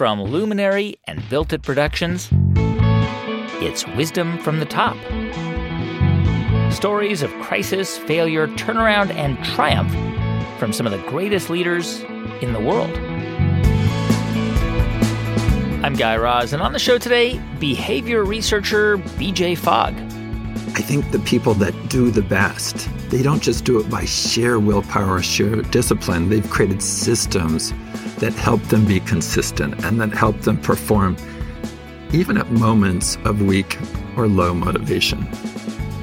From Luminary and Built It Productions, it's Wisdom from the Top. Stories of crisis, failure, turnaround, and triumph from some of the greatest leaders in the world. I'm Guy Raz, and on the show today, behavior researcher BJ Fogg. I think the people that do the best, they don't just do it by sheer willpower or sheer discipline. They've created systems that help them be consistent and that help them perform even at moments of weak or low motivation.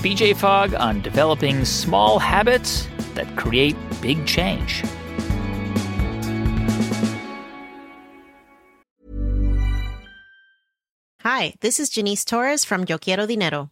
BJ Fogg on developing small habits that create big change. Hi, this is Janice Torres from Yo Quiero Dinero.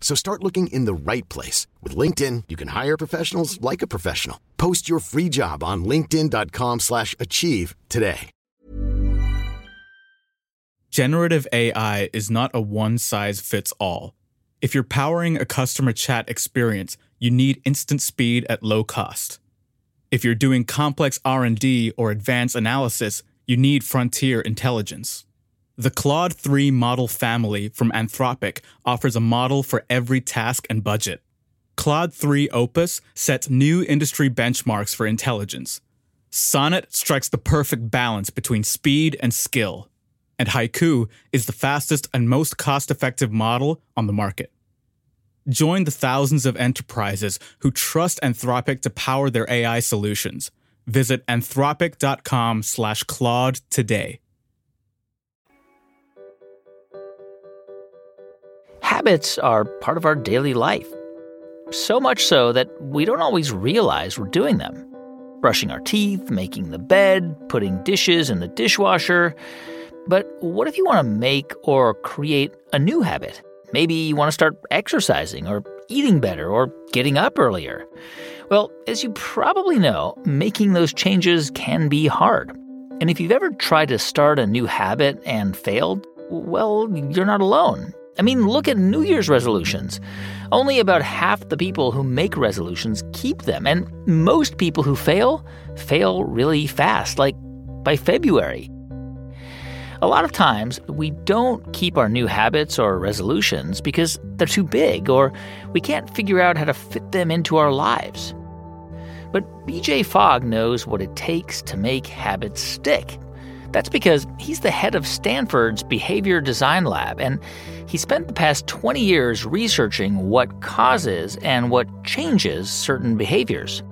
So start looking in the right place. With LinkedIn, you can hire professionals like a professional. Post your free job on linkedin.com slash achieve today. Generative AI is not a one-size-fits-all. If you're powering a customer chat experience, you need instant speed at low cost. If you're doing complex R&D or advanced analysis, you need frontier intelligence. The Claude 3 model family from Anthropic offers a model for every task and budget. Claude 3 Opus sets new industry benchmarks for intelligence. Sonnet strikes the perfect balance between speed and skill. And Haiku is the fastest and most cost effective model on the market. Join the thousands of enterprises who trust Anthropic to power their AI solutions. Visit anthropic.com slash Claude today. Habits are part of our daily life. So much so that we don't always realize we're doing them. Brushing our teeth, making the bed, putting dishes in the dishwasher. But what if you want to make or create a new habit? Maybe you want to start exercising or eating better or getting up earlier. Well, as you probably know, making those changes can be hard. And if you've ever tried to start a new habit and failed, well, you're not alone. I mean, look at New Year's resolutions. Only about half the people who make resolutions keep them, and most people who fail, fail really fast, like by February. A lot of times, we don't keep our new habits or resolutions because they're too big or we can't figure out how to fit them into our lives. But BJ Fogg knows what it takes to make habits stick. That's because he's the head of Stanford's Behavior Design Lab, and he spent the past 20 years researching what causes and what changes certain behaviors.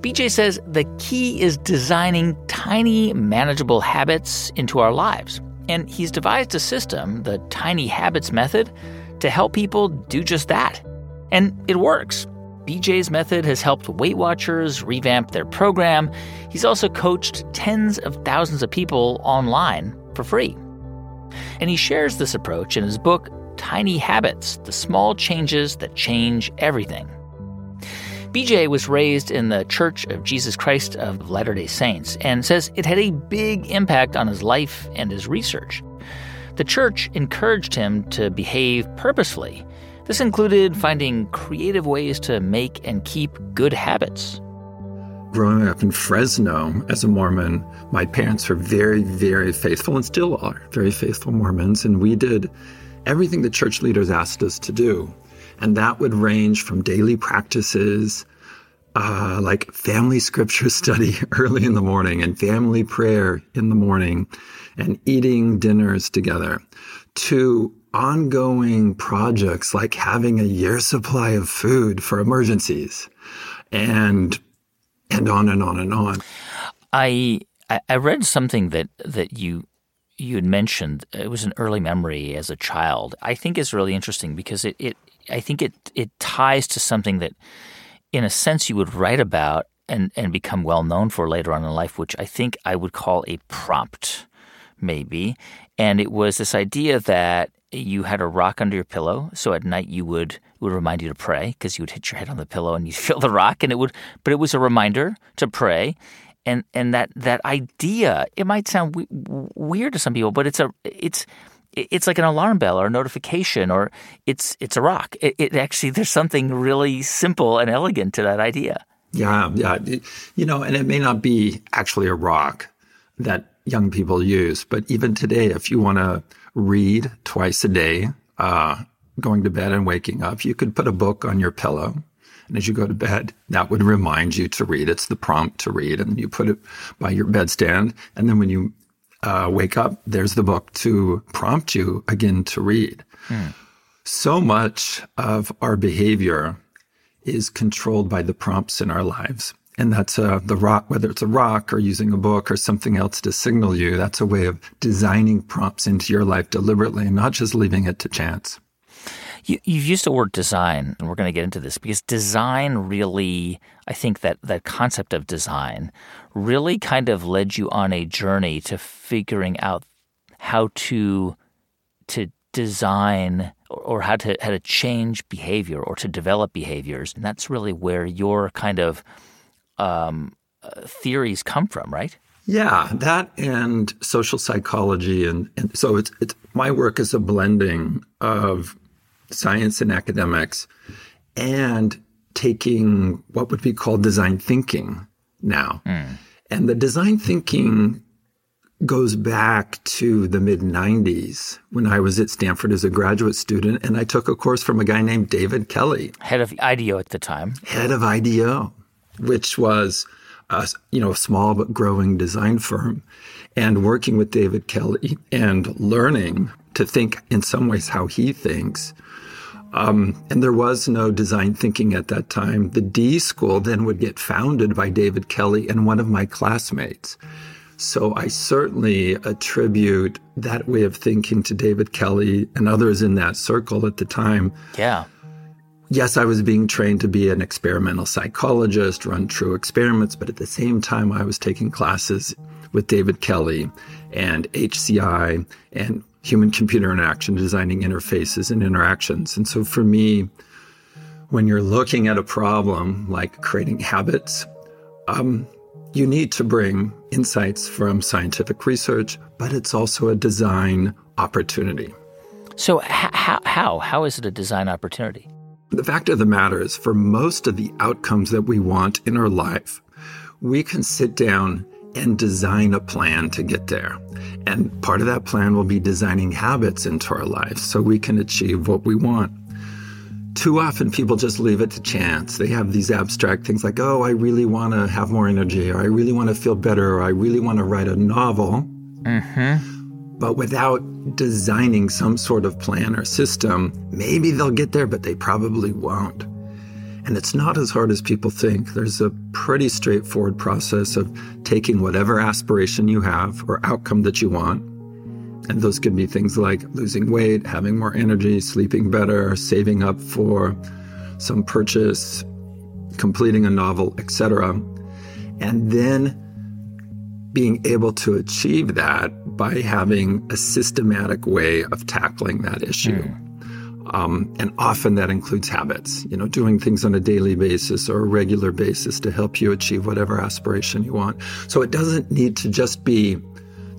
BJ says the key is designing tiny, manageable habits into our lives. And he's devised a system, the Tiny Habits Method, to help people do just that. And it works. BJ's method has helped Weight Watchers revamp their program. He's also coached tens of thousands of people online for free. And he shares this approach in his book, Tiny Habits The Small Changes That Change Everything. BJ was raised in the Church of Jesus Christ of Latter day Saints and says it had a big impact on his life and his research. The church encouraged him to behave purposefully. This included finding creative ways to make and keep good habits. Growing up in Fresno as a Mormon, my parents were very, very faithful and still are very faithful Mormons, and we did everything the church leaders asked us to do. And that would range from daily practices, uh, like family scripture study early in the morning and family prayer in the morning and eating dinners together, to ongoing projects like having a year supply of food for emergencies and and on and on and on. I I, read something that that you you had mentioned. It was an early memory as a child. I think is really interesting because it, it I think it it ties to something that, in a sense, you would write about and and become well known for later on in life, which I think I would call a prompt, maybe. And it was this idea that you had a rock under your pillow, so at night you would would remind you to pray because you would hit your head on the pillow and you'd feel the rock, and it would. But it was a reminder to pray, and and that that idea. It might sound weird to some people, but it's a it's it's like an alarm bell or a notification or it's it's a rock. It, it, actually there's something really simple and elegant to that idea. Yeah, yeah, you know, and it may not be actually a rock that young people use, but even today, if you want to read twice a day, uh, going to bed and waking up, you could put a book on your pillow. And as you go to bed, that would remind you to read. It's the prompt to read, and you put it by your bedstand. And then when you uh, wake up, there's the book to prompt you again to read. Hmm. So much of our behavior is controlled by the prompts in our lives. And that's uh, the rock, whether it's a rock or using a book or something else to signal you. That's a way of designing prompts into your life deliberately and not just leaving it to chance. You, have used the word design, and we're going to get into this because design really, I think that that concept of design really kind of led you on a journey to figuring out how to to design or how to how to change behavior or to develop behaviors, and that's really where your kind of um, theories come from, right? Yeah, that and social psychology, and, and so it's it's my work is a blending of science and academics, and taking what would be called design thinking now. Mm. And the design thinking goes back to the mid 90s when I was at Stanford as a graduate student, and I took a course from a guy named David Kelley. Head of IDEO at the time. Head of IDEO, which was a you know, small but growing design firm. And working with David Kelley and learning to think in some ways how he thinks um, and there was no design thinking at that time. The D school then would get founded by David Kelley and one of my classmates. So I certainly attribute that way of thinking to David Kelley and others in that circle at the time. Yeah. Yes, I was being trained to be an experimental psychologist, run true experiments, but at the same time, I was taking classes with David Kelley and HCI and human computer interaction, designing interfaces and interactions. And so for me, when you're looking at a problem like creating habits, um, you need to bring insights from scientific research, but it's also a design opportunity. So, how, how, how is it a design opportunity? The fact of the matter is, for most of the outcomes that we want in our life, we can sit down and design a plan to get there. And part of that plan will be designing habits into our lives so we can achieve what we want. Too often people just leave it to chance. They have these abstract things like, oh, I really want to have more energy, or I really want to feel better, or I really want to write a novel. Mm-hmm. But without designing some sort of plan or system, maybe they'll get there, but they probably won't. And it's not as hard as people think. There's a pretty straightforward process of taking whatever aspiration you have or outcome that you want. And those could be things like losing weight, having more energy, sleeping better, saving up for some purchase, completing a novel, etc. And then being able to achieve that by having a systematic way of tackling that issue. Mm. Um, and often that includes habits, you know, doing things on a daily basis or a regular basis to help you achieve whatever aspiration you want. So it doesn't need to just be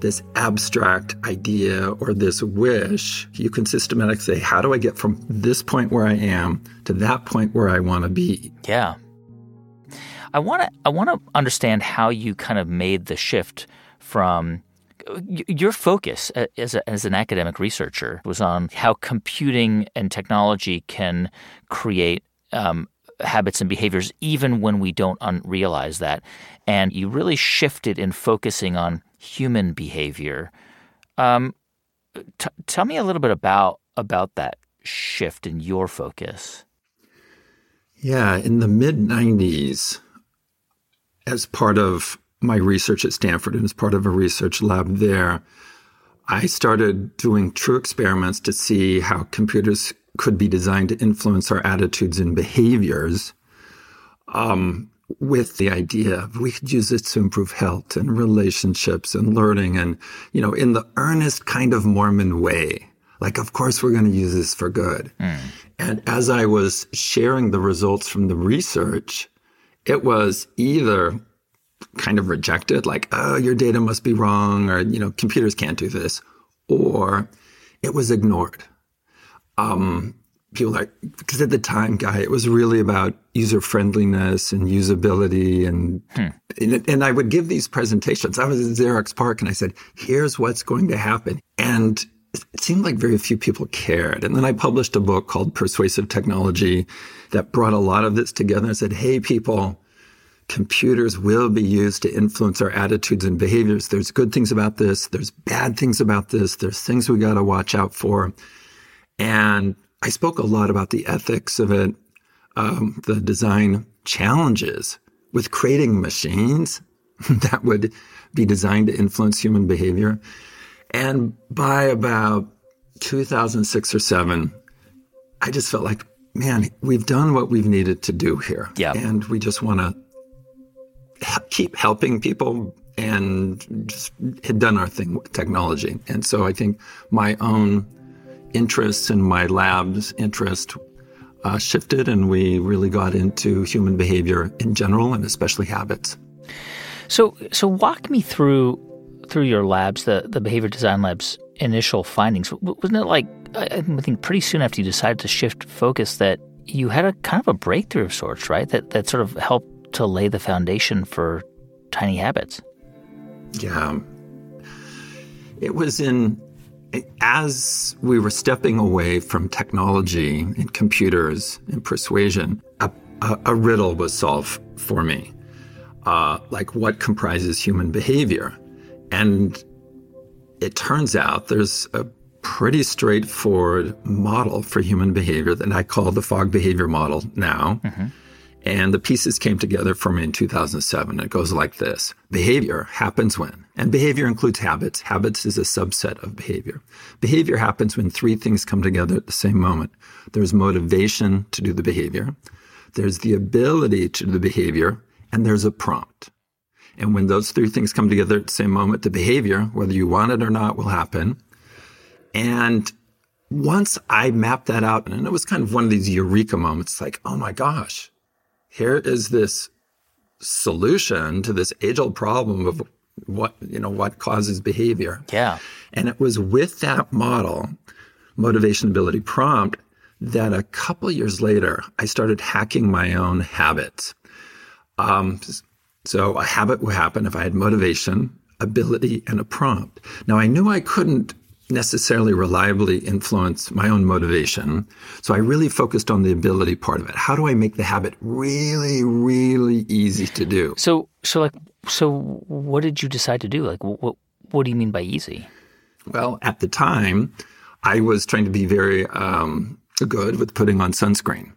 this abstract idea or this wish. You can systematically say, how do I get from this point where I am to that point where I want to be? Yeah. I want to I want to understand how you kind of made the shift from your focus as, a, as an academic researcher was on how computing and technology can create um, habits and behaviors even when we don't un- realize that. And you really shifted in focusing on human behavior. Um, t- tell me a little bit about about that shift in your focus. Yeah, in the mid 90s, as part of my research at Stanford and as part of a research lab there, I started doing true experiments to see how computers could be designed to influence our attitudes and behaviors. Um, with the idea of we could use it to improve health and relationships and learning and, you know, in the earnest kind of Mormon way. Like, of course, we're going to use this for good. Mm. And as I was sharing the results from the research, it was either kind of rejected, like, oh, your data must be wrong, or, you know, computers can't do this, or it was ignored. Um, people like, because at the time, Guy, it was really about user friendliness and usability. And, hmm. and, and I would give these presentations. I was at Xerox PARC and I said, here's what's going to happen. And it seemed like very few people cared. And then I published a book called Persuasive Technology that brought a lot of this together and said, hey, people, computers will be used to influence our attitudes and behaviors. There's good things about this. There's bad things about this. There's things we got to watch out for. And I spoke a lot about the ethics of it, um, the design challenges with creating machines that would be designed to influence human behavior. And by about 2006 or seven, I just felt like, man, we've done what we've needed to do here. Yeah. And we just want to keep helping people and just had done our thing with technology. And so I think my own interests and my lab's interest uh, shifted, and we really got into human behavior in general, and especially habits. So, so walk me through through your labs, the the behavior design lab's initial findings. Wasn't it like I think pretty soon after you decided to shift focus that you had a kind of a breakthrough of sorts, right? That that sort of helped to lay the foundation for tiny habits. Yeah. It was in, as we were stepping away from technology and computers and persuasion, a, a, a riddle was solved for me. Uh, like, what comprises human behavior? And it turns out there's a pretty straightforward model for human behavior that I call the Fogg behavior model now. Mm-hmm. And the pieces came together for me in 2007. It goes like this. Behavior happens when, and behavior includes habits. Habits is a subset of behavior. Behavior happens when three things come together at the same moment. There's motivation to do the behavior. There's the ability to do the behavior and there's a prompt. And when those three things come together at the same moment, the behavior, whether you want it or not, will happen. And once I mapped that out, and it was kind of one of these eureka moments, like, oh my gosh, here is this solution to this age old problem of what, you know, what causes behavior. Yeah. And it was with that model, motivation, ability, prompt, that a couple years later, I started hacking my own habits. Um, so a habit would happen if I had motivation, ability, and a prompt. Now I knew I couldn't necessarily reliably influence my own motivation. So I really focused on the ability part of it. How do I make the habit really, really easy to do? So, so like, so what did you decide to do? Like, what, what do you mean by easy? Well, at the time, I was trying to be very um, good with putting on sunscreen.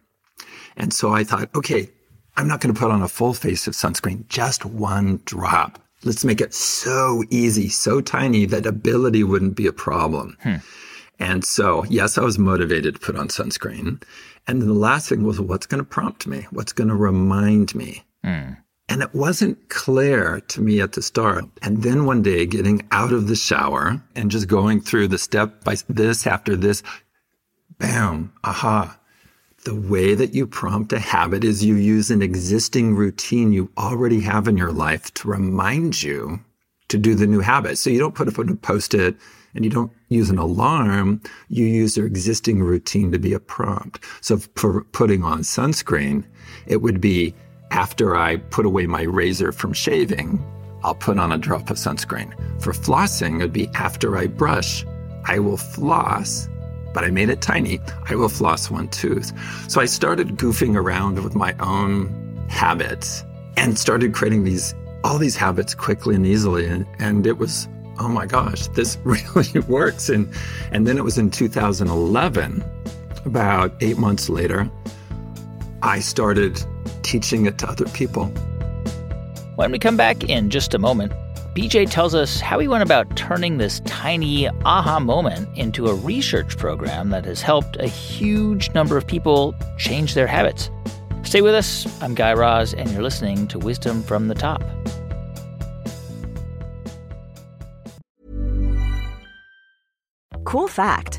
And so I thought, okay, I'm not going to put on a full face of sunscreen, just one drop. Let's make it so easy, so tiny that ability wouldn't be a problem. Hmm. And so, yes, I was motivated to put on sunscreen. And then the last thing was, what's going to prompt me? What's going to remind me? Hmm. And it wasn't clear to me at the start. And then one day, getting out of the shower and just going through the step by this after this, bam, aha, the way that you prompt a habit is you use an existing routine you already have in your life to remind you to do the new habit. So you don't put up a post it and you don't use an alarm. You use your existing routine to be a prompt. So for putting on sunscreen, it would be after I put away my razor from shaving, I'll put on a drop of sunscreen. For flossing, it'd be after I brush, I will floss but I made it tiny. I will floss one tooth. So I started goofing around with my own habits and started creating these all these habits quickly and easily and, and it was oh my gosh this really works and and then it was in 2011 about 8 months later I started teaching it to other people When we come back in just a moment, BJ tells us how he went about turning this tiny aha moment into a research program that has helped a huge number of people change their habits. Stay with us. I'm Guy Raz, and you're listening to Wisdom from the Top. Cool fact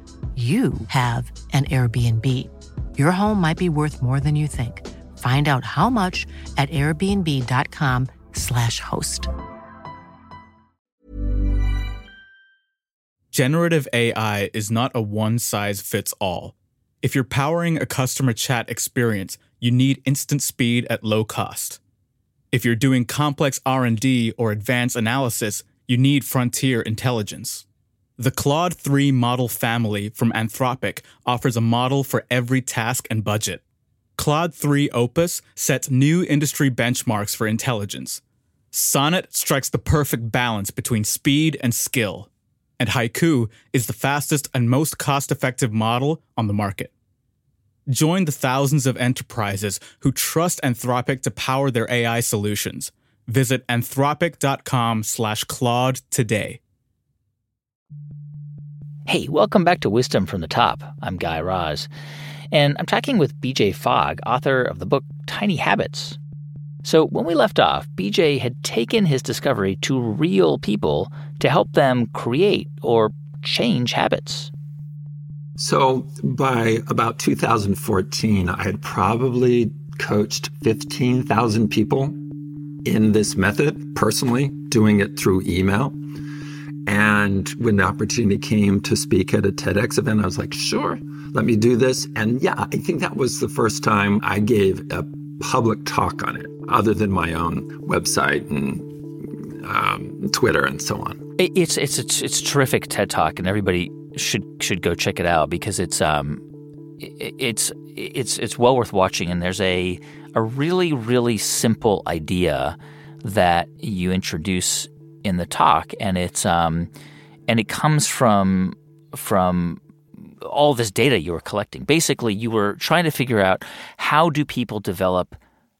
you have an Airbnb. Your home might be worth more than you think. Find out how much at airbnb.com/slash host. Generative AI is not a one size fits all. If you're powering a customer chat experience, you need instant speed at low cost. If you're doing complex R&D or advanced analysis, you need frontier intelligence. The Claude 3 model family from Anthropic offers a model for every task and budget. Claude 3 Opus sets new industry benchmarks for intelligence. Sonnet strikes the perfect balance between speed and skill. And Haiku is the fastest and most cost effective model on the market. Join the thousands of enterprises who trust Anthropic to power their AI solutions. Visit anthropic.com slash Claude today. Hey, welcome back to Wisdom from the Top. I'm Guy Raz, and I'm talking with BJ Fogg, author of the book Tiny Habits. So, when we left off, BJ had taken his discovery to real people to help them create or change habits. So by about 2014, I had probably coached 15,000 people in this method personally, doing it through email. And when the opportunity came to speak at a TEDx event, I was like, sure, let me do this. And yeah, I think that was the first time I gave a public talk on it, other than my own website and um, Twitter and so on. It's it's it's it's terrific TED Talk, and everybody should should go check it out because it's um it's it's it's well worth watching. And there's a a really really simple idea that you introduce in the talk, and it's um and it comes from from all this data you were collecting. Basically, you were trying to figure out how do people develop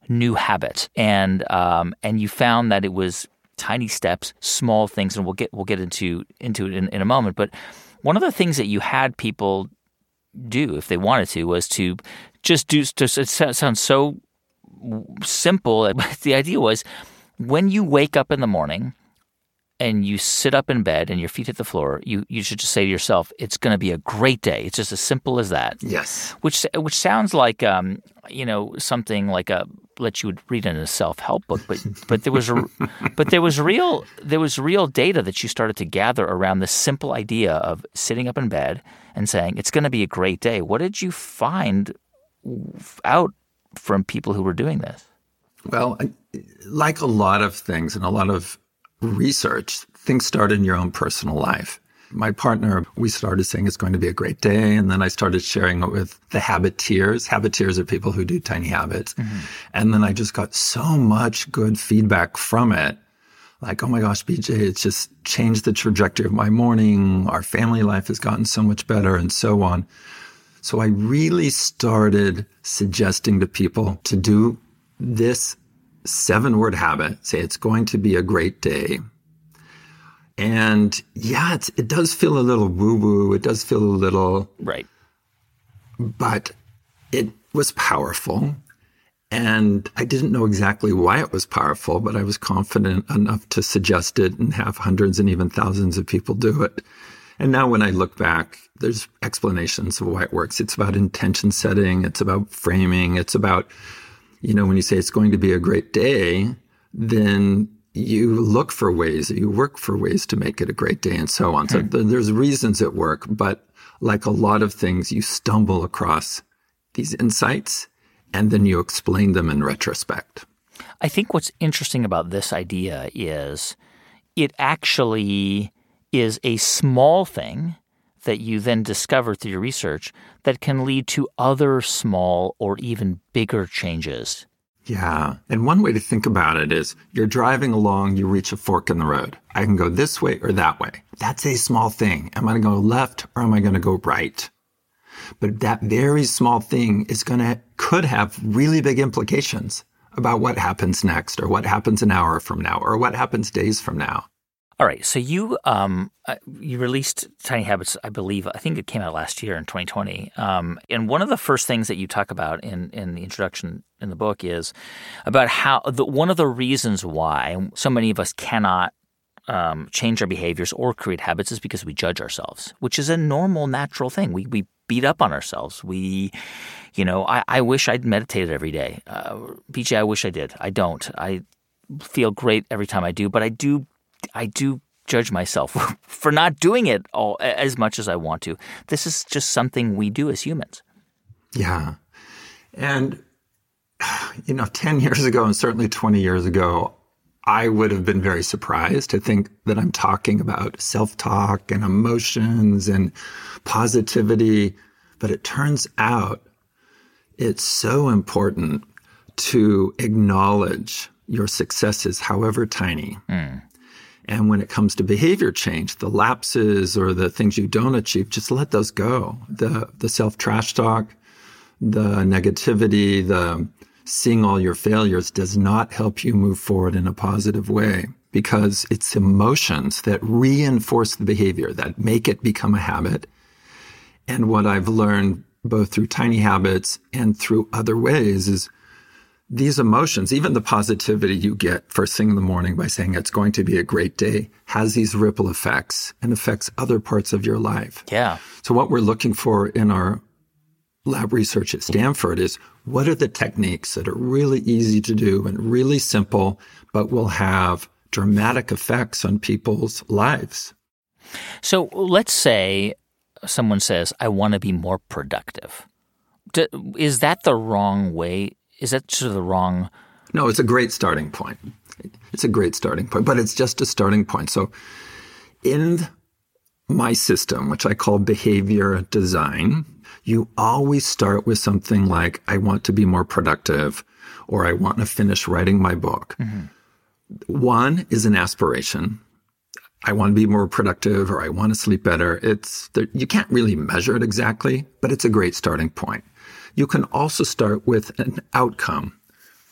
new habits, and um, and you found that it was tiny steps, small things, and we'll get we'll get into into it in, in a moment. But one of the things that you had people do, if they wanted to, was to just do. Just, it sounds so simple. But the idea was when you wake up in the morning and you sit up in bed and your feet hit the floor, you, you should just say to yourself, "It's going to be a great day." It's just as simple as that. Yes. Which which sounds like um, you know something like a let you would read in a self help book, but but there was a but there was real there was real data that you started to gather around this simple idea of sitting up in bed and saying it's going to be a great day. What did you find out from people who were doing this? Well, like a lot of things and a lot of research, things start in your own personal life. My partner, we started saying it's going to be a great day. And then I started sharing it with the habiteers. Habiteers are people who do tiny habits. Mm-hmm. And then I just got so much good feedback from it. Like, oh my gosh, BJ, it's just changed the trajectory of my morning. Our family life has gotten so much better and so on. So I really started suggesting to people to do this seven word habit. Say it's going to be a great day. And yeah, it does feel a little woo woo. It does feel a little. Right. But it was powerful. And I didn't know exactly why it was powerful, but I was confident enough to suggest it and have hundreds and even thousands of people do it. And now when I look back, there's explanations of why it works. It's about intention setting. It's about framing. It's about, you know, when you say it's going to be a great day, then you look for ways, you work for ways to make it a great day and so on. So hmm. there's reasons at work, but like a lot of things, you stumble across these insights and then you explain them in retrospect. I think what's interesting about this idea is it actually is a small thing that you then discover through your research that can lead to other small or even bigger changes yeah. And one way to think about it is you're driving along, you reach a fork in the road. I can go this way or that way. That's a small thing. Am I going to go left or am I going to go right? But that very small thing is going to, could have really big implications about what happens next or what happens an hour from now or what happens days from now. All right. So you um, uh, you released Tiny Habits, I believe. I think it came out last year in 2020. Um, and one of the first things that you talk about in in the introduction in the book is about how the, one of the reasons why so many of us cannot um, change our behaviors or create habits is because we judge ourselves, which is a normal, natural thing. We we beat up on ourselves. We, you know, I, I wish I'd meditated every day. Uh, BJ, I wish I did. I don't. I feel great every time I do, but I do I do judge myself for not doing it all as much as I want to. This is just something we do as humans. Yeah. And you know, 10 years ago and certainly 20 years ago, I would have been very surprised to think that I'm talking about self-talk and emotions and positivity, but it turns out it's so important to acknowledge your successes, however tiny. Mm. And when it comes to behavior change, the lapses or the things you don't achieve, just let those go. The, the self trash talk, the negativity, the seeing all your failures does not help you move forward in a positive way because it's emotions that reinforce the behavior, that make it become a habit. And what I've learned both through tiny habits and through other ways is these emotions, even the positivity you get first thing in the morning by saying it's going to be a great day, has these ripple effects and affects other parts of your life. Yeah. So, what we're looking for in our lab research at Stanford is what are the techniques that are really easy to do and really simple, but will have dramatic effects on people's lives? So, let's say someone says, I want to be more productive. Is that the wrong way is that sort of the wrong? No, it's a great starting point. It's a great starting point, but it's just a starting point. So, in my system, which I call behavior design, you always start with something like, I want to be more productive, or I want to finish writing my book. Mm-hmm. One is an aspiration. I want to be more productive or I want to sleep better. It's you can't really measure it exactly, but it's a great starting point. You can also start with an outcome,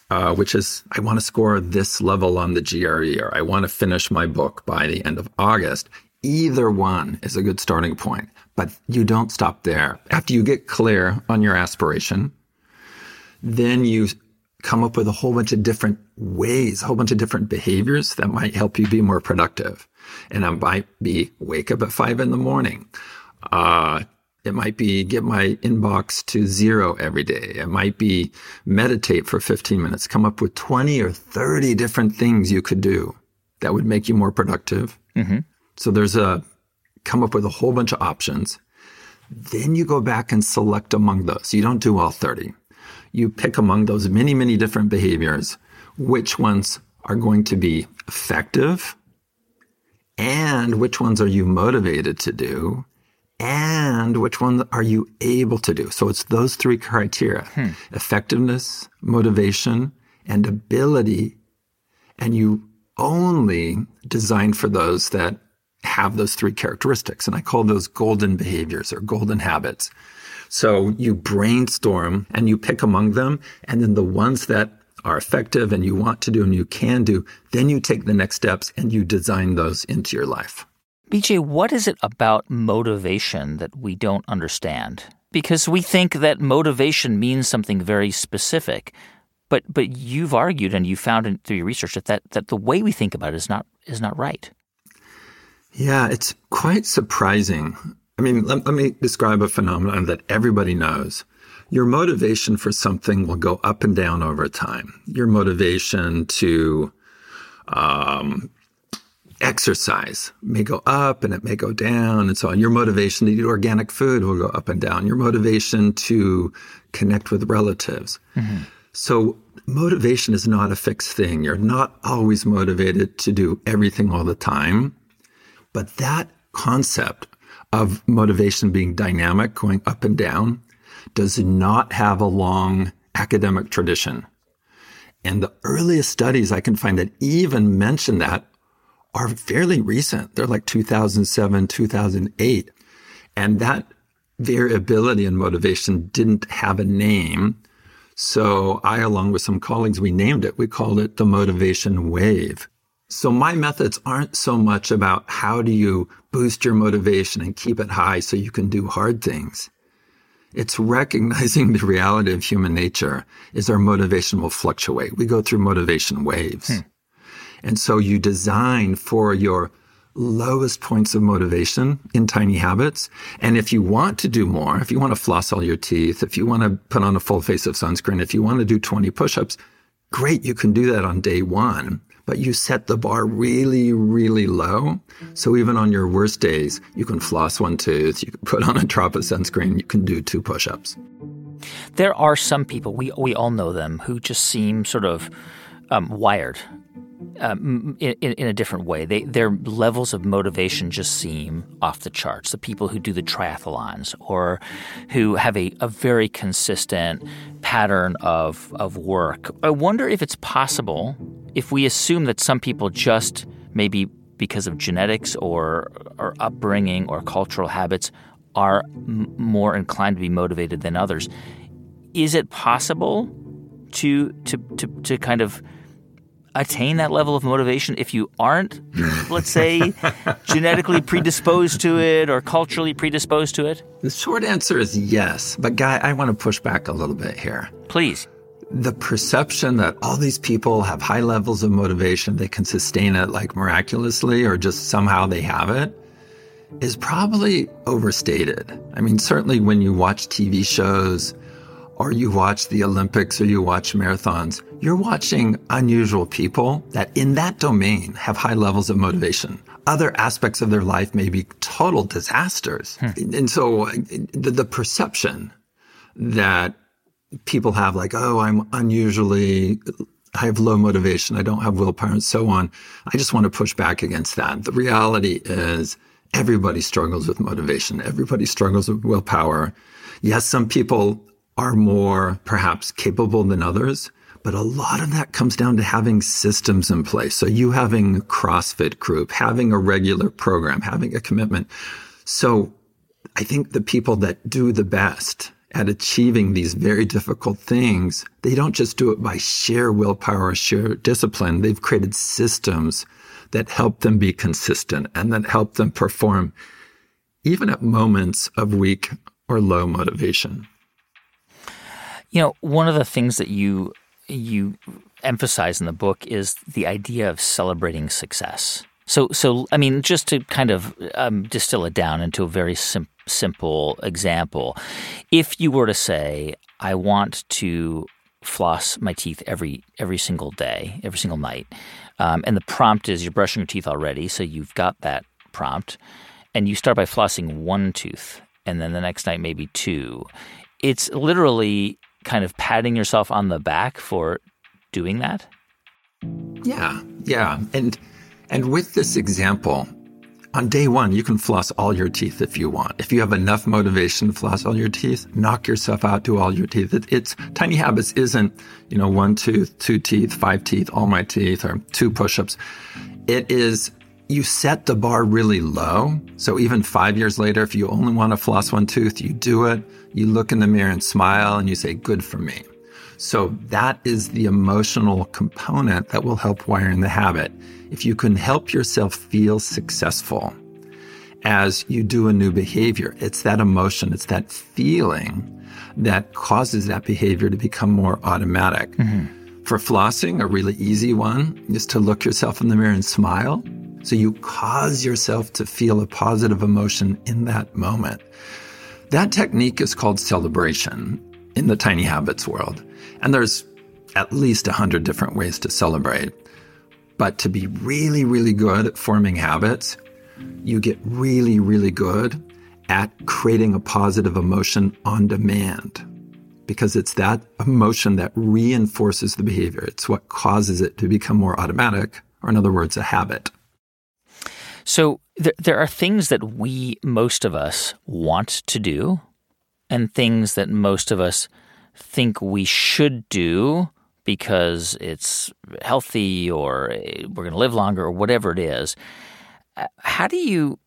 uh, which is I want to score this level on the GRE or I want to finish my book by the end of August. Either one is a good starting point, but you don't stop there. After you get clear on your aspiration, then you come up with a whole bunch of different ways, a whole bunch of different behaviors that might help you be more productive. And it might be wake up at five in the morning, uh, it might be get my inbox to zero every day. It might be meditate for 15 minutes, come up with 20 or 30 different things you could do that would make you more productive. Mm-hmm. So there's a come up with a whole bunch of options. Then you go back and select among those. You don't do all 30. You pick among those many, many different behaviors, which ones are going to be effective and which ones are you motivated to do and which one are you able to do? So it's those three criteria hmm. effectiveness, motivation, and ability. And you only design for those that have those three characteristics. And I call those golden behaviors or golden habits. So you brainstorm and you pick among them. And then the ones that are effective and you want to do and you can do, then you take the next steps and you design those into your life. BJ, what is it about motivation that we don't understand? Because we think that motivation means something very specific. But but you've argued and you found in, through your research that, that that the way we think about it is not is not right. Yeah, it's quite surprising. I mean, let, let me describe a phenomenon that everybody knows. Your motivation for something will go up and down over time. Your motivation to um, exercise may go up and it may go down and so on. Your motivation to eat organic food will go up and down. Your motivation to connect with relatives. Mm-hmm. So motivation is not a fixed thing. You're not always motivated to do everything all the time. But that concept of motivation being dynamic, going up and down, does not have a long academic tradition. And the earliest studies I can find that even mention that are fairly recent. They're like 2007, 2008. And that variability in motivation didn't have a name. So I, along with some colleagues, we named it. We called it the motivation wave. So my methods aren't so much about how do you boost your motivation and keep it high so you can do hard things. It's recognizing the reality of human nature is our motivation will fluctuate. We go through motivation waves. Hmm. And so you design for your lowest points of motivation in tiny habits. And if you want to do more, if you want to floss all your teeth, if you want to put on a full face of sunscreen, if you want to do 20 push-ups, great. You can do that on day one, but you set the bar really, really low. So even on your worst days, you can floss one tooth, you can put on a drop of sunscreen, you can do two push-ups. There are some people, we, we all know them, who just seem sort of um, wired um, in, in, a different way. They, their levels of motivation just seem off the charts. The people who do the triathlons or who have a, a very consistent pattern of, of work. I wonder if it's possible if we assume that some people just maybe because of genetics or, or upbringing or cultural habits are m- more inclined to be motivated than others. Is it possible to to to, to kind of attain that level of motivation if you aren't, let's say, genetically predisposed to it or culturally predisposed to it? The short answer is yes. But, Guy, I want to push back a little bit here. Please. The perception that all these people have high levels of motivation, they can sustain it like miraculously or just somehow they have it, is probably overstated. I mean, certainly when you watch TV shows, or you watch the Olympics or you watch marathons, you're watching unusual people that in that domain have high levels of motivation. Other aspects of their life may be total disasters. Hmm. And so the, the perception that people have like, oh, I'm unusually I have low motivation. I don't have willpower and so on. I just want to push back against that. The reality is everybody struggles with motivation. Everybody struggles with willpower. Yes, some people are more perhaps capable than others. But a lot of that comes down to having systems in place. So you having a CrossFit group, having a regular program, having a commitment. So I think the people that do the best at achieving these very difficult things, they don't just do it by sheer willpower sheer discipline. They've created systems that help them be consistent and that help them perform even at moments of weak or low motivation. You know, one of the things that you you emphasize in the book is the idea of celebrating success. So, so I mean, just to kind of um, distill it down into a very sim- simple example, if you were to say, "I want to floss my teeth every every single day, every single night," um, and the prompt is you're brushing your teeth already, so you've got that prompt, and you start by flossing one tooth, and then the next night maybe two. It's literally kind of patting yourself on the back for doing that? Yeah, yeah. And and with this example, on day one, you can floss all your teeth if you want. If you have enough motivation to floss all your teeth, knock yourself out, do all your teeth. It, it's tiny habits isn't, you know, one tooth, two teeth, five teeth, all my teeth, or two push-ups. It is you set the bar really low. So even five years later, if you only want to floss one tooth, you do it. You look in the mirror and smile and you say, good for me. So that is the emotional component that will help wire in the habit. If you can help yourself feel successful as you do a new behavior, it's that emotion, it's that feeling that causes that behavior to become more automatic. Mm-hmm. For flossing, a really easy one is to look yourself in the mirror and smile. So you cause yourself to feel a positive emotion in that moment. That technique is called celebration in the tiny habits world. And there's at least a hundred different ways to celebrate. But to be really, really good at forming habits, you get really, really good at creating a positive emotion on demand because it's that emotion that reinforces the behavior. It's what causes it to become more automatic, or in other words, a habit. So there, there are things that we, most of us, want to do, and things that most of us think we should do because it's healthy or eh, we're going to live longer or whatever it is. Uh, how do you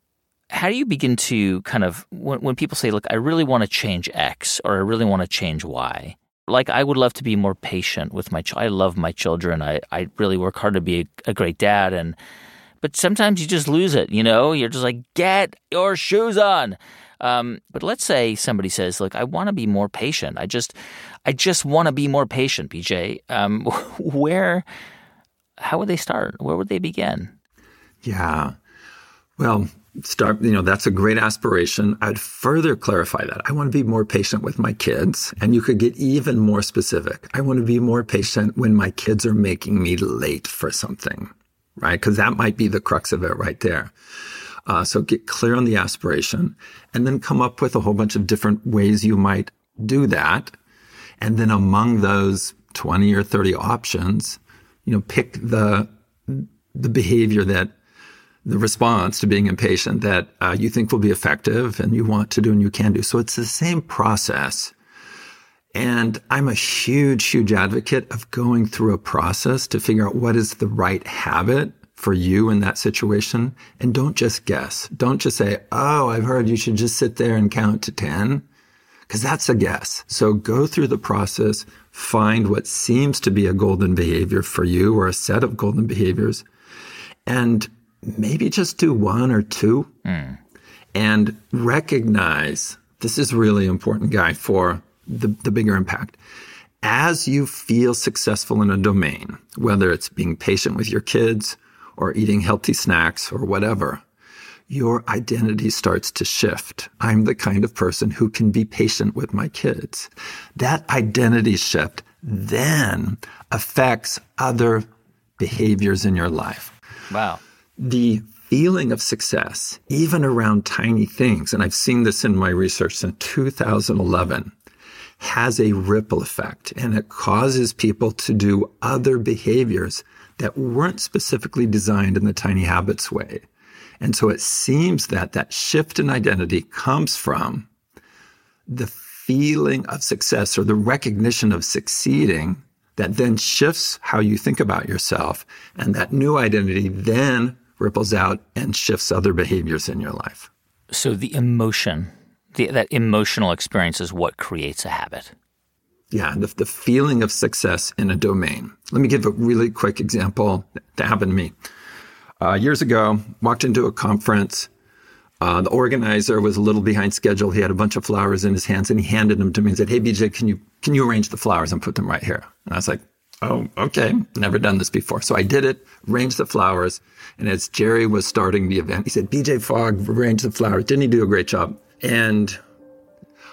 how do you begin to kind of when, when people say, "Look, I really want to change X" or "I really want to change Y"? Like I would love to be more patient with my. child. I love my children. I I really work hard to be a, a great dad, and but sometimes you just lose it. You know, you're just like, get your shoes on. Um, but let's say somebody says, "Look, I want to be more patient. I just, I just want to be more patient." BJ, um, where, how would they start? Where would they begin? Yeah, well, start. You know, that's a great aspiration. I'd further clarify that. I want to be more patient with my kids, and you could get even more specific. I want to be more patient when my kids are making me late for something, right? Because that might be the crux of it right there. Uh, so get clear on the aspiration and then come up with a whole bunch of different ways you might do that. And then among those 20 or 30 options, you know, pick the, the behavior that the response to being impatient that uh, you think will be effective and you want to do and you can do. So it's the same process. And I'm a huge, huge advocate of going through a process to figure out what is the right habit for you in that situation. And don't just guess. Don't just say, Oh, I've heard you should just sit there and count to 10. Cause that's a guess. So go through the process, find what seems to be a golden behavior for you or a set of golden behaviors and maybe just do one or two mm. and recognize this is really important guy for the, the bigger impact as you feel successful in a domain, whether it's being patient with your kids or eating healthy snacks or whatever, your identity starts to shift. I'm the kind of person who can be patient with my kids. That identity shift then affects other behaviors in your life. Wow. The feeling of success, even around tiny things, and I've seen this in my research since 2011, has a ripple effect and it causes people to do other behaviors that weren't specifically designed in the tiny habits way. And so it seems that that shift in identity comes from the feeling of success or the recognition of succeeding that then shifts how you think about yourself. And that new identity then ripples out and shifts other behaviors in your life. So the emotion, the, that emotional experience is what creates a habit. Yeah, the, the feeling of success in a domain. Let me give a really quick example that happened to me. Uh, years ago, walked into a conference. Uh, the organizer was a little behind schedule. He had a bunch of flowers in his hands, and he handed them to me and said, "Hey, BJ, can you can you arrange the flowers and put them right here?" And I was like, "Oh, okay. Never done this before." So I did it, arranged the flowers, and as Jerry was starting the event, he said, "BJ Fogg arranged the flowers. Didn't he do a great job?" And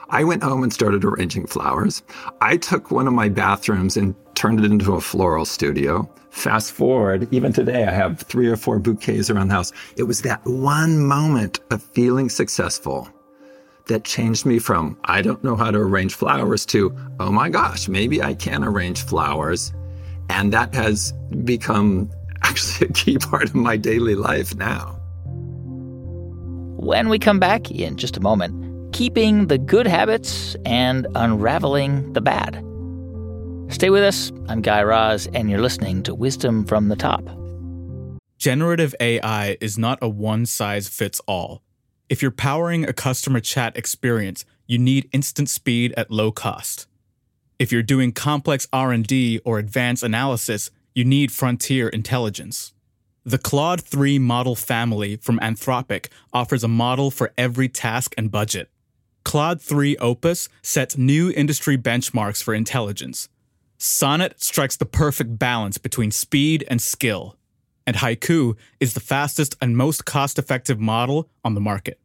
I went home and started arranging flowers. I took one of my bathrooms and turned it into a floral studio. Fast forward, even today, I have three or four bouquets around the house. It was that one moment of feeling successful that changed me from, I don't know how to arrange flowers to, oh my gosh, maybe I can arrange flowers. And that has become actually a key part of my daily life now. When we come back in just a moment, keeping the good habits and unraveling the bad. Stay with us. I'm Guy Raz, and you're listening to Wisdom from the Top. Generative AI is not a one size fits all. If you're powering a customer chat experience, you need instant speed at low cost. If you're doing complex R&D or advanced analysis, you need frontier intelligence. The Claude 3 model family from Anthropic offers a model for every task and budget. Claude 3 Opus sets new industry benchmarks for intelligence. Sonnet strikes the perfect balance between speed and skill. And Haiku is the fastest and most cost effective model on the market.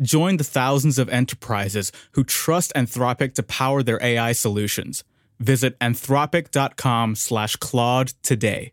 Join the thousands of enterprises who trust Anthropic to power their AI solutions. Visit anthropic.com slash Claude today.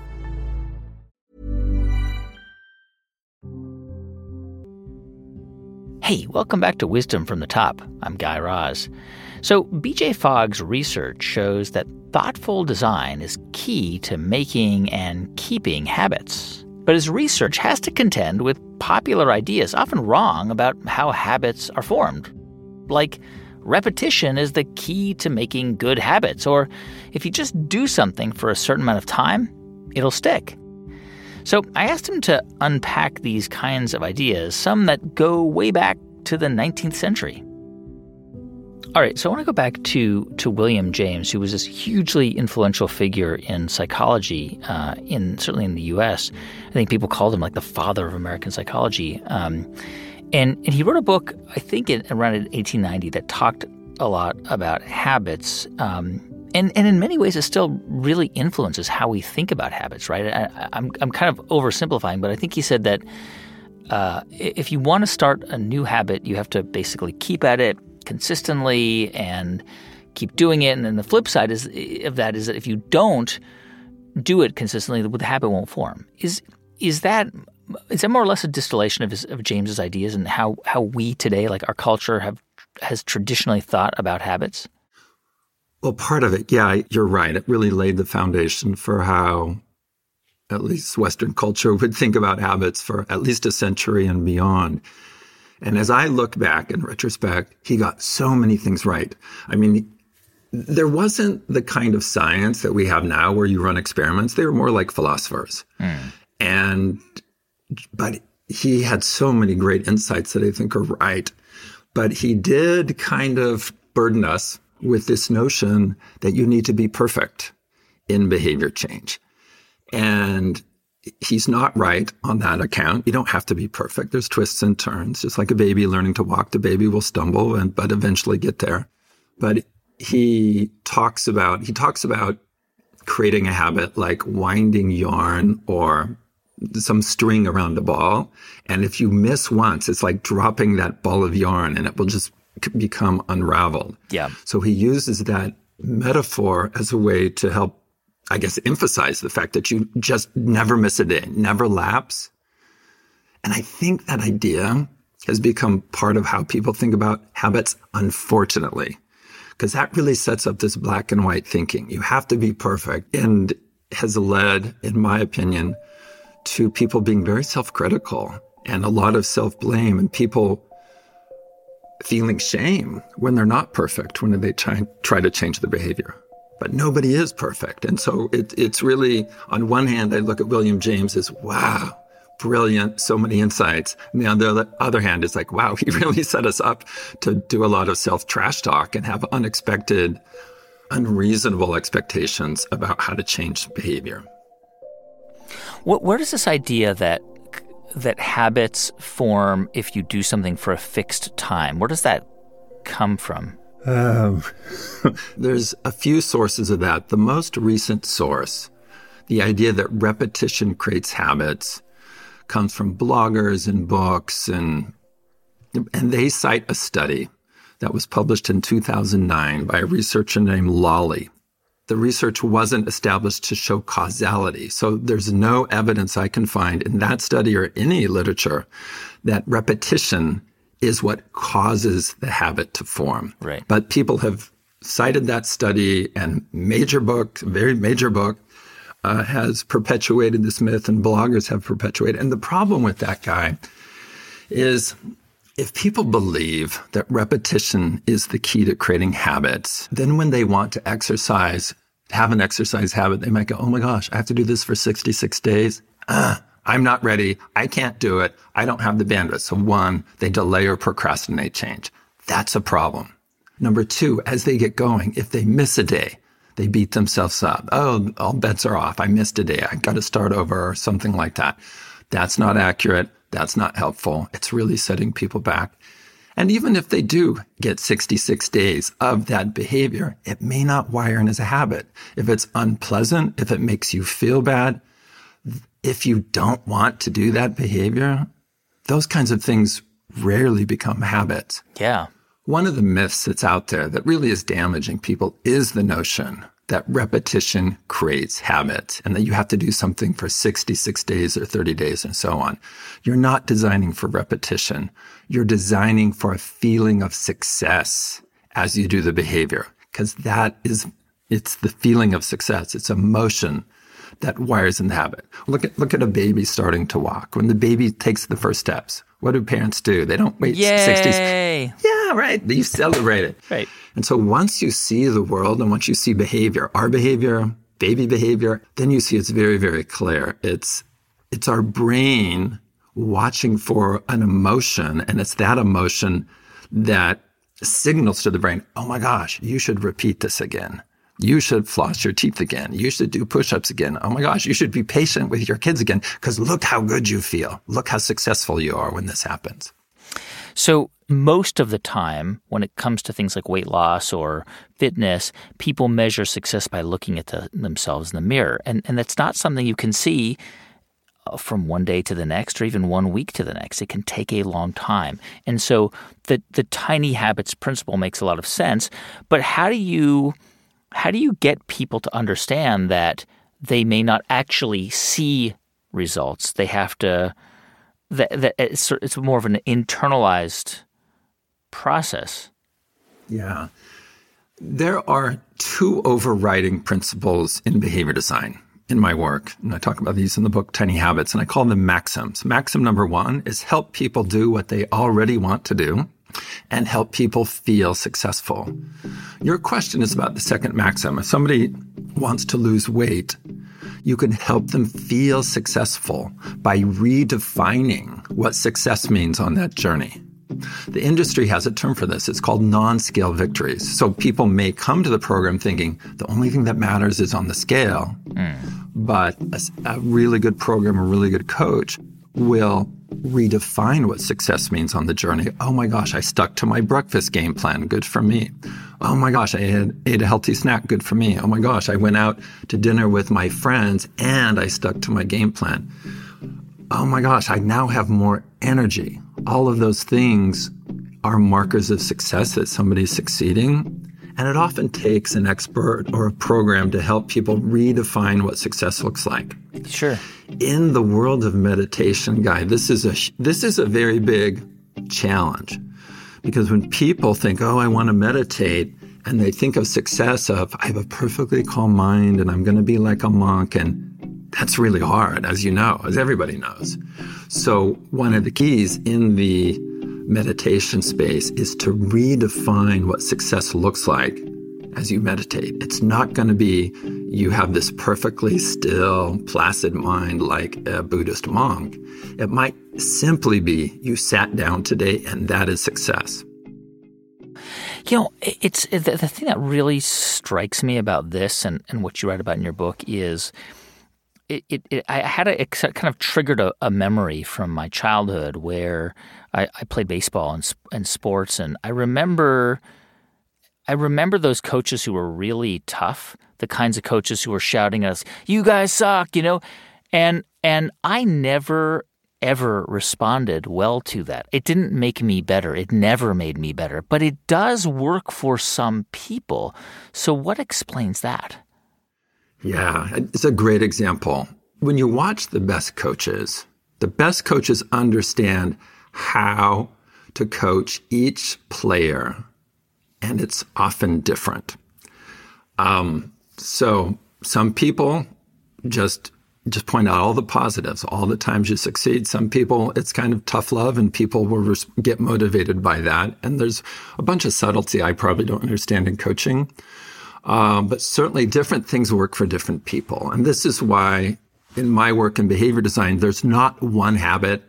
Hey, welcome back to Wisdom from the Top. I'm Guy Raz. So, BJ Fogg's research shows that thoughtful design is key to making and keeping habits. But his research has to contend with popular ideas, often wrong, about how habits are formed. Like, repetition is the key to making good habits, or if you just do something for a certain amount of time, it'll stick. So I asked him to unpack these kinds of ideas, some that go way back to the 19th century. All right, so I want to go back to to William James, who was this hugely influential figure in psychology, uh, in certainly in the U.S. I think people called him like the father of American psychology. Um, and and he wrote a book, I think, in, around 1890 that talked a lot about habits. Um, and, and in many ways, it still really influences how we think about habits, right? I, am I'm, I'm kind of oversimplifying, but I think he said that uh, if you want to start a new habit, you have to basically keep at it consistently and keep doing it. And then the flip side is of that is that if you don't do it consistently, the habit won't form. Is is that is that more or less a distillation of his, of James's ideas and how how we today, like our culture, have has traditionally thought about habits? Well, part of it, yeah, you're right. It really laid the foundation for how at least Western culture would think about habits for at least a century and beyond. And as I look back in retrospect, he got so many things right. I mean, there wasn't the kind of science that we have now where you run experiments. They were more like philosophers. Mm. And, but he had so many great insights that I think are right. But he did kind of burden us with this notion that you need to be perfect in behavior change. And he's not right on that account. You don't have to be perfect. There's twists and turns. Just like a baby learning to walk, the baby will stumble and but eventually get there. But he talks about he talks about creating a habit like winding yarn or some string around a ball. And if you miss once, it's like dropping that ball of yarn and it will just become unraveled. Yeah. So he uses that metaphor as a way to help I guess, emphasize the fact that you just never miss a day, never lapse. And I think that idea has become part of how people think about habits, unfortunately, because that really sets up this black and white thinking. You have to be perfect and has led, in my opinion, to people being very self critical and a lot of self blame and people feeling shame when they're not perfect, when they try, try to change their behavior but nobody is perfect. And so it, it's really, on one hand, I look at William James as, wow, brilliant, so many insights. And on the other hand, it's like, wow, he really set us up to do a lot of self trash talk and have unexpected, unreasonable expectations about how to change behavior. where does this idea that that habits form if you do something for a fixed time? Where does that come from? Um, there's a few sources of that. The most recent source, the idea that repetition creates habits, comes from bloggers and books, and and they cite a study that was published in 2009 by a researcher named Lally. The research wasn't established to show causality, so there's no evidence I can find in that study or any literature that repetition is what causes the habit to form. Right. But people have cited that study and major book, very major book, uh, has perpetuated this myth and bloggers have perpetuated. And the problem with that guy is if people believe that repetition is the key to creating habits, then when they want to exercise, have an exercise habit, they might go, Oh my gosh, I have to do this for 66 days. Ah, I'm not ready. I can't do it. I don't have the bandwidth. So one, they delay or procrastinate change. That's a problem. Number two, as they get going, if they miss a day, they beat themselves up. Oh, all bets are off. I missed a day. I got to start over or something like that. That's not accurate. That's not helpful. It's really setting people back. And even if they do get 66 days of that behavior, it may not wire in as a habit. If it's unpleasant, if it makes you feel bad, if you don't want to do that behavior, those kinds of things rarely become habits. Yeah. One of the myths that's out there that really is damaging people is the notion that repetition creates habit and that you have to do something for 66 days or 30 days and so on. You're not designing for repetition. You're designing for a feeling of success as you do the behavior because that is, it's the feeling of success. It's emotion that wires in the habit. Look at, look at a baby starting to walk. When the baby takes the first steps, what do parents do? They don't wait Yay! 60 Yeah, right. You celebrate it. Right. And so once you see the world and once you see behavior, our behavior, baby behavior, then you see it's very, very clear. It's, it's our brain watching for an emotion. And it's that emotion that signals to the brain, oh my gosh, you should repeat this again. You should floss your teeth again. You should do push ups again. Oh my gosh, you should be patient with your kids again because look how good you feel. Look how successful you are when this happens. So, most of the time, when it comes to things like weight loss or fitness, people measure success by looking at the, themselves in the mirror. And, and that's not something you can see from one day to the next or even one week to the next. It can take a long time. And so, the, the tiny habits principle makes a lot of sense. But how do you how do you get people to understand that they may not actually see results? They have to that, that it's, it's more of an internalized process. Yeah. There are two overriding principles in behavior design in my work. And I talk about these in the book Tiny Habits, and I call them maxims. Maxim number one is help people do what they already want to do and help people feel successful. Your question is about the second maxim. If somebody wants to lose weight, you can help them feel successful by redefining what success means on that journey. The industry has a term for this. It's called non scale victories. So people may come to the program thinking the only thing that matters is on the scale. Mm. But a, a really good program, a really good coach will redefine what success means on the journey. Oh my gosh, I stuck to my breakfast game plan. Good for me. Oh my gosh, I had, ate a healthy snack. Good for me. Oh my gosh, I went out to dinner with my friends and I stuck to my game plan. Oh my gosh, I now have more energy. All of those things are markers of success that somebody's succeeding. And it often takes an expert or a program to help people redefine what success looks like. Sure. In the world of meditation, Guy, this is a this is a very big challenge. Because when people think, "Oh, I want to meditate," and they think of success of I have a perfectly calm mind and I'm going to be like a monk and that's really hard as you know, as everybody knows. So, one of the keys in the meditation space is to redefine what success looks like as you meditate. It's not going to be you have this perfectly still, placid mind like a Buddhist monk. It might simply be you sat down today and that is success. You know, it's the, the thing that really strikes me about this and, and what you write about in your book is it, it, it I had a, it kind of triggered a, a memory from my childhood where I, I played baseball and, and sports, and I remember I remember those coaches who were really tough, the kinds of coaches who were shouting at us, "You guys suck," you know, and and I never ever responded well to that. It didn't make me better. It never made me better, but it does work for some people. So what explains that? Yeah, it's a great example. When you watch the best coaches, the best coaches understand how to coach each player and it's often different. Um, so some people just just point out all the positives, all the times you succeed. Some people, it's kind of tough love, and people will res- get motivated by that. And there's a bunch of subtlety I probably don't understand in coaching. Um, but certainly different things work for different people. And this is why in my work in behavior design, there's not one habit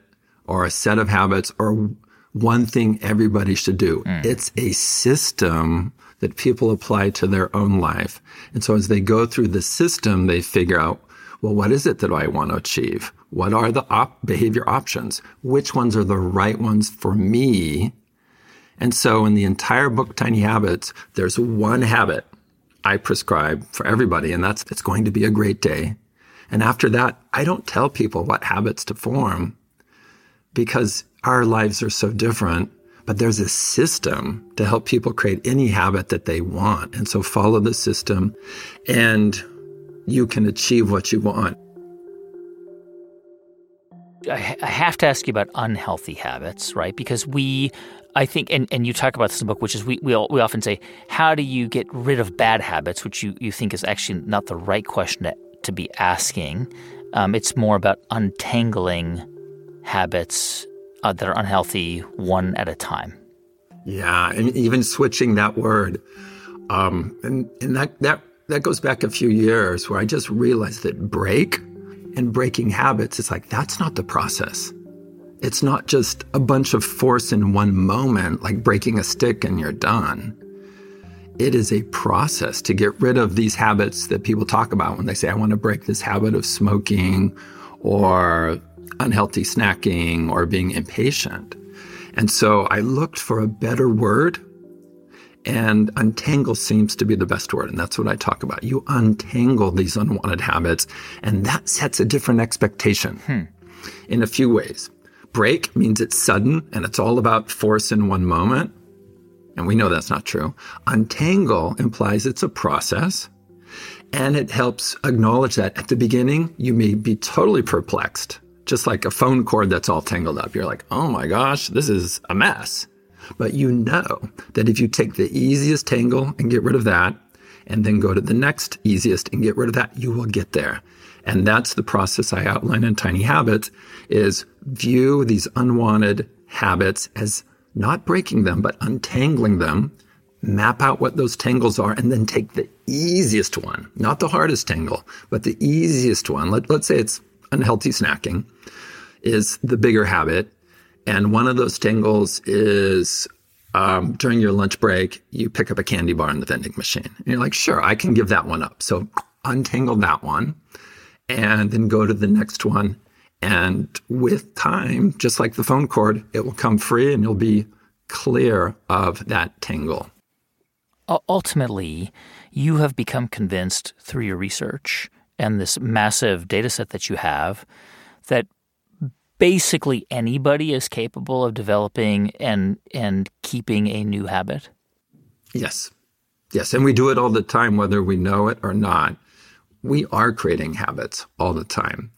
or a set of habits or one thing everybody should do. Mm. It's a system that people apply to their own life. And so as they go through the system, they figure out, well, what is it that I want to achieve? What are the op- behavior options? Which ones are the right ones for me? And so in the entire book, Tiny Habits, there's one habit I prescribe for everybody, and that's it's going to be a great day. And after that, I don't tell people what habits to form because our lives are so different. But there's a system to help people create any habit that they want. And so follow the system and you can achieve what you want. I have to ask you about unhealthy habits, right? Because we I think, and, and you talk about this in the book, which is we, we, we often say, how do you get rid of bad habits, which you, you think is actually not the right question to, to be asking. Um, it's more about untangling habits uh, that are unhealthy one at a time. Yeah, and even switching that word. Um, and and that, that, that goes back a few years where I just realized that break and breaking habits, it's like, that's not the process. It's not just a bunch of force in one moment, like breaking a stick and you're done. It is a process to get rid of these habits that people talk about when they say, I want to break this habit of smoking or unhealthy snacking or being impatient. And so I looked for a better word, and untangle seems to be the best word. And that's what I talk about. You untangle these unwanted habits, and that sets a different expectation hmm. in a few ways. Break means it's sudden and it's all about force in one moment. And we know that's not true. Untangle implies it's a process. And it helps acknowledge that at the beginning, you may be totally perplexed, just like a phone cord that's all tangled up. You're like, oh my gosh, this is a mess. But you know that if you take the easiest tangle and get rid of that, and then go to the next easiest and get rid of that, you will get there. And that's the process I outline in Tiny Habits is view these unwanted habits as not breaking them, but untangling them, map out what those tangles are, and then take the easiest one, not the hardest tangle, but the easiest one. Let, let's say it's unhealthy snacking is the bigger habit. And one of those tangles is um, during your lunch break, you pick up a candy bar in the vending machine. And you're like, sure, I can give that one up. So untangle that one and then go to the next one. And with time, just like the phone cord, it will come free and you'll be clear of that tangle. Ultimately, you have become convinced through your research and this massive data set that you have that basically anybody is capable of developing and and keeping a new habit. Yes. Yes, and we do it all the time whether we know it or not we are creating habits all the time.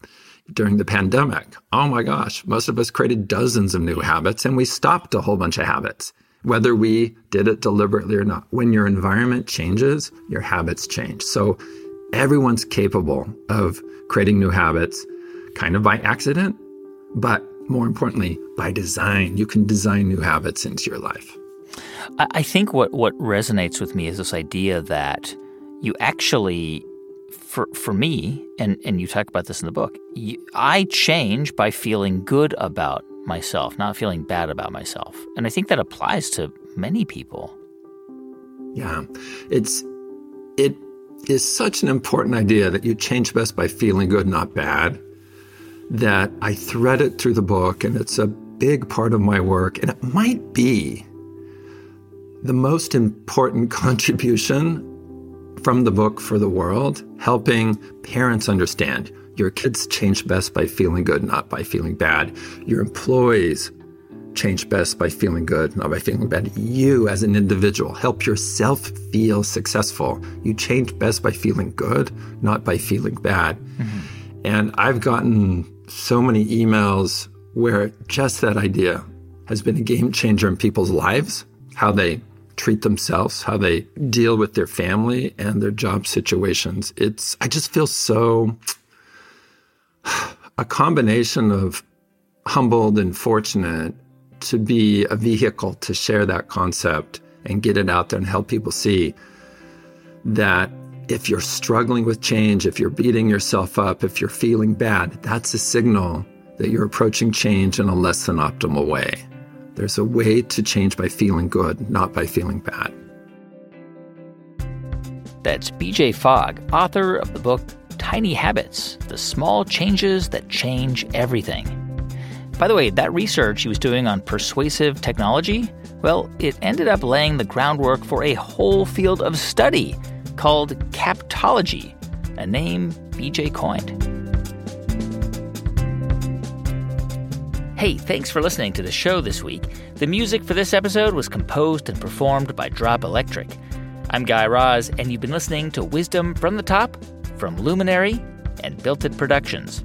During the pandemic, oh my gosh, most of us created dozens of new habits and we stopped a whole bunch of habits, whether we did it deliberately or not. When your environment changes, your habits change. So everyone's capable of creating new habits, kind of by accident, but more importantly, by design. You can design new habits into your life. I think what, what resonates with me is this idea that you actually for for me, and and you talk about this in the book, you, I change by feeling good about myself, not feeling bad about myself, and I think that applies to many people. Yeah, it's it is such an important idea that you change best by feeling good, not bad. That I thread it through the book, and it's a big part of my work, and it might be the most important contribution from the book for the world, helping parents understand your kids change best by feeling good, not by feeling bad. Your employees change best by feeling good, not by feeling bad. You, as an individual, help yourself feel successful. You change best by feeling good, not by feeling bad. Mm-hmm. And I've gotten so many emails where just that idea has been a game changer in people's lives, how they treat themselves, how they deal with their family and their job situations. It's I just feel so a combination of humbled and fortunate to be a vehicle to share that concept and get it out there and help people see that if you're struggling with change, if you're beating yourself up, if you're feeling bad, that's a signal that you're approaching change in a less than optimal way. There's a way to change by feeling good, not by feeling bad. That's BJ Fogg, author of the book Tiny Habits The Small Changes That Change Everything. By the way, that research he was doing on persuasive technology, well, it ended up laying the groundwork for a whole field of study called captology, a name BJ coined. Hey, thanks for listening to the show this week. The music for this episode was composed and performed by Drop Electric. I'm Guy Raz, and you've been listening to Wisdom from the Top from Luminary and Built It Productions.